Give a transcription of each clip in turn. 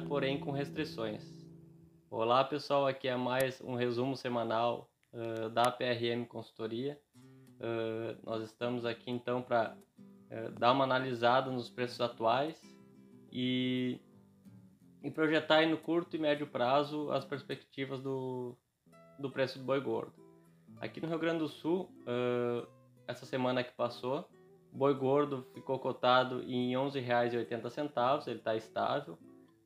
porém com restrições. Olá pessoal, aqui é mais um resumo semanal uh, da PRM Consultoria. Uh, nós estamos aqui então para uh, dar uma analisada nos preços atuais e, e projetar no curto e médio prazo as perspectivas do, do preço do boi gordo. Aqui no Rio Grande do Sul, essa semana que passou, boi gordo ficou cotado em R$ 11,80, ele está estável.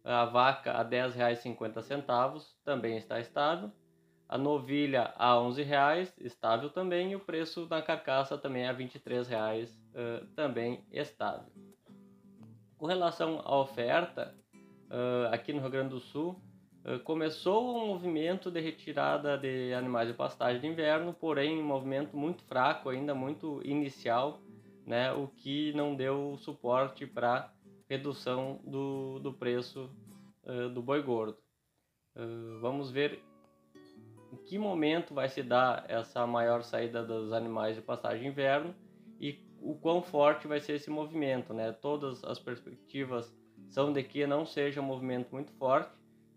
A vaca a R$ 10,50 também está estável. A novilha a R$ 11,00, estável também. E o preço da carcaça também a R$ 23,00, uh, também estável. Com relação à oferta, aqui no Rio Grande do Sul, começou um movimento de retirada de animais de pastagem de inverno, porém um movimento muito fraco, ainda muito inicial, né, o que não deu suporte para redução do, do preço uh, do boi gordo. Uh, vamos ver em que momento vai se dar essa maior saída dos animais de passagem de inverno e o quão forte vai ser esse movimento. Né? Todas as perspectivas são de que não seja um movimento muito forte,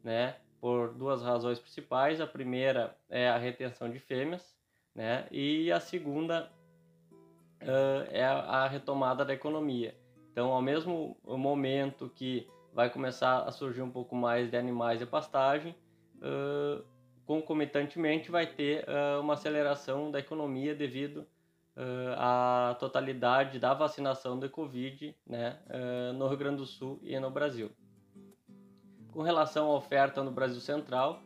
né? por duas razões principais. A primeira é a retenção de fêmeas, né? e a segunda uh, é a retomada da economia. Então, ao mesmo momento que vai começar a surgir um pouco mais de animais de pastagem, uh, concomitantemente vai ter uh, uma aceleração da economia devido uh, à totalidade da vacinação do Covid né, no Rio Grande do Sul e no Brasil. Com relação à oferta no Brasil Central,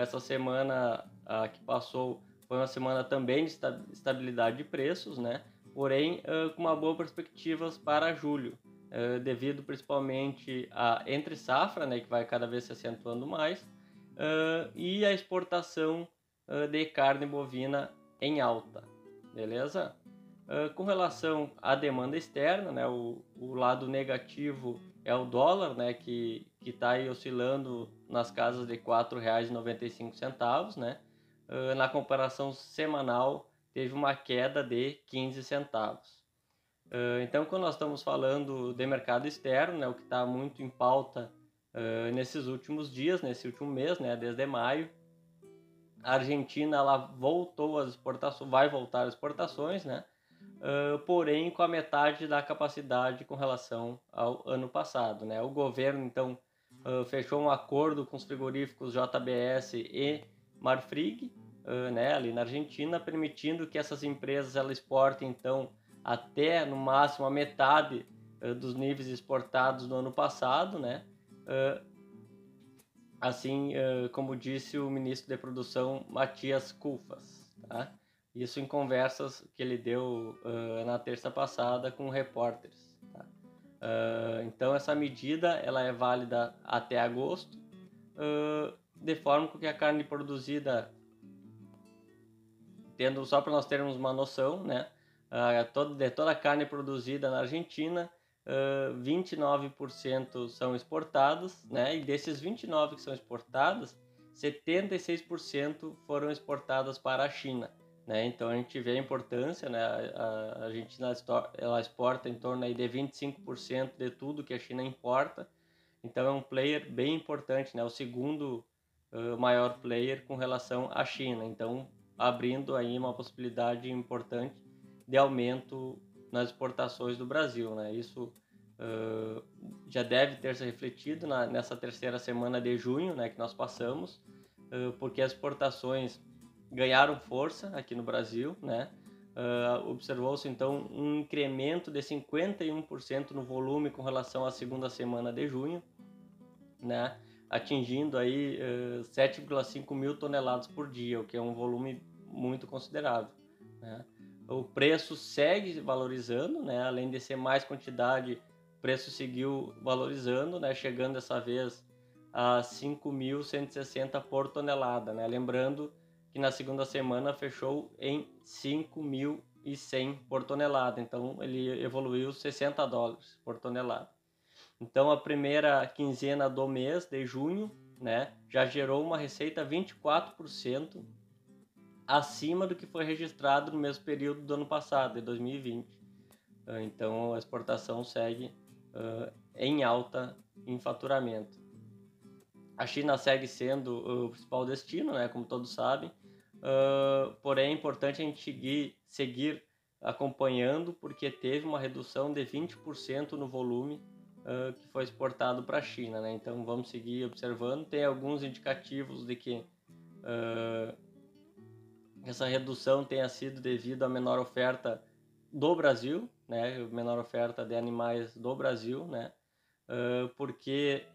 essa semana que passou foi uma semana também de estabilidade de preços, né? Porém uh, com uma boa perspectiva para julho, uh, devido principalmente a entre safra, né, que vai cada vez se acentuando mais, uh, e a exportação de carne bovina em alta, beleza? com relação à demanda externa, né, o, o lado negativo é o dólar, né, que está oscilando nas casas de R$ 4,95, né, na comparação semanal teve uma queda de 15 centavos. Uh, então, quando nós estamos falando de mercado externo, né, o que está muito em pauta uh, nesses últimos dias, nesse último mês, né, desde maio, a Argentina ela voltou às exportações, vai voltar às exportações, né, uh, porém com a metade da capacidade com relação ao ano passado. Né. O governo, então, fechou um acordo com os frigoríficos JBS e Marfrig, né, ali na Argentina, permitindo que essas empresas elas exportem então até no máximo a metade uh, dos níveis exportados no ano passado, né? Uh, assim como disse o ministro de produção Matias Culfas, tá? Isso em conversas que ele deu na terça passada com repórteres. Tá? então essa medida ela é válida até agosto, de forma que a carne produzida tendo só para nós termos uma noção, né? Uh, de toda a carne produzida na Argentina, uh, 29% são exportados, né? E desses 29 que são exportados, 76% foram exportadas para a China, né? Então a gente vê a importância, né? A Argentina ela exporta em torno aí de 25% de tudo que a China importa. Então é um player bem importante, né? O segundo uh, maior player com relação à China. Então abrindo aí uma possibilidade importante de aumento nas exportações do Brasil. Né? Isso uh, já deve ter se refletido na, nessa terceira semana de junho né, que nós passamos, uh, porque as exportações ganharam força aqui no Brasil. Né? Uh, Observou-se então um incremento de 51% no volume com relação à segunda semana de junho, né? atingindo aí uh, 7,5 mil toneladas por dia, o que é um volume muito considerável. Né? O preço segue valorizando, né? além de ser mais quantidade, o preço seguiu valorizando, né? chegando dessa vez a 5.160 por tonelada. Né? Lembrando que na segunda semana fechou em 5.100 por tonelada, então ele evoluiu 60 dólares por tonelada. Então a primeira quinzena do mês de junho, né, já gerou uma receita 24% acima do que foi registrado no mesmo período do ano passado, de 2020. Ah, então a exportação segue uh, em alta em faturamento. A China segue sendo o principal destino, né, como todos sabem, uh, porém é importante a gente seguir acompanhando, porque teve uma redução de 20% no volume uh, que foi exportado para a China. Né? Então vamos seguir observando. Tem alguns indicativos de que uh, essa redução tenha sido devido à menor oferta do Brasil, né? menor oferta de animais do Brasil, né? Uh, porque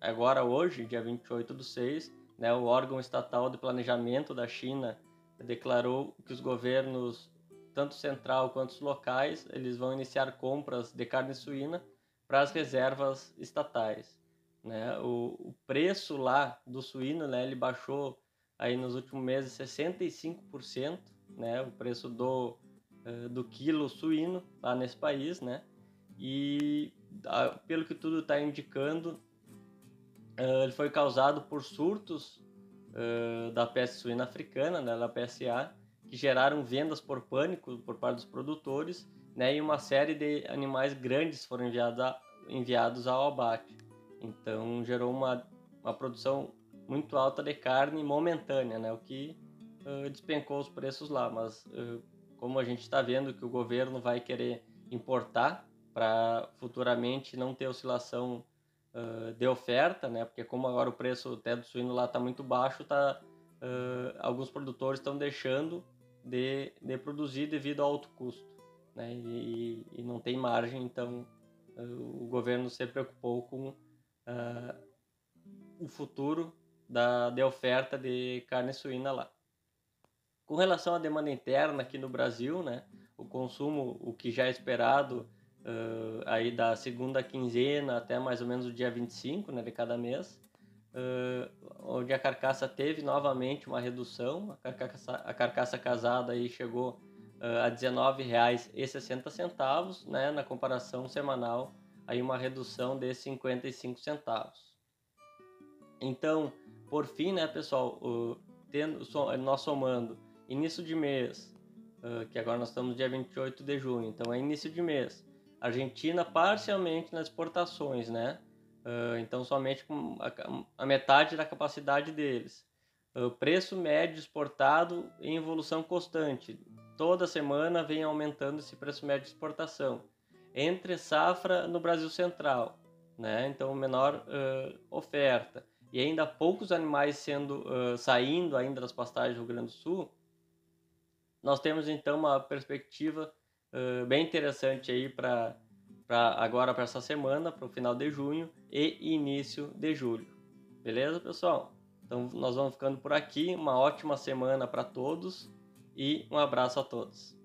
agora hoje, dia 28 do 6, né, o órgão estatal de planejamento da China declarou que os governos, tanto central quanto locais, eles vão iniciar compras de carne suína para as reservas estatais. Né? O, o, preço lá do suíno, né, ele baixou aí nos últimos meses 65%, né, o preço do, uh, do quilo suíno lá nesse país, né, e pelo que tudo está indicando, uh, ele foi causado por surtos da peste suína africana, né, da PSA, que geraram vendas por pânico por parte dos produtores né, e uma série de animais grandes foram enviados, a, enviados ao abate. Então gerou uma, uma produção muito alta de carne momentânea, né, o que uh, despencou os preços lá. Mas uh, como a gente está vendo que o governo vai querer importar para futuramente não ter oscilação uh, de oferta, né, porque como agora o preço até do suíno lá está muito baixo, tá, alguns produtores estão deixando de, de produzir devido ao alto custo né? E, e não tem margem, então o governo se preocupou com o futuro da de oferta de carne suína lá. Com relação à demanda interna aqui no Brasil, né, o consumo, o que já é esperado uh, aí da segunda quinzena até mais ou menos o dia 25 né, de cada mês, uh, onde a carcaça teve novamente uma redução, a carcaça, a carcaça casada aí chegou uh, a R$ 19,60, né, na comparação semanal, aí uma redução de 55 centavos. Então, por fim, né, pessoal, uh, tendo, nós somando início de mês, uh, que agora nós estamos dia 28 de junho, então é início de mês, Argentina parcialmente nas exportações, né? Uh, então somente com a, a, metade da capacidade deles. O preço médio exportado em evolução constante, toda semana vem aumentando esse preço médio de exportação. Entre safra no Brasil Central, né? então menor uh, oferta e ainda poucos animais sendo uh, saindo ainda das pastagens do Rio Grande do Sul, nós temos então uma perspectiva uh, bem interessante aí para agora para essa semana, para o final de junho e início de julho. Beleza, pessoal? Então nós vamos ficando por aqui. Uma ótima semana para todos e um abraço a todos.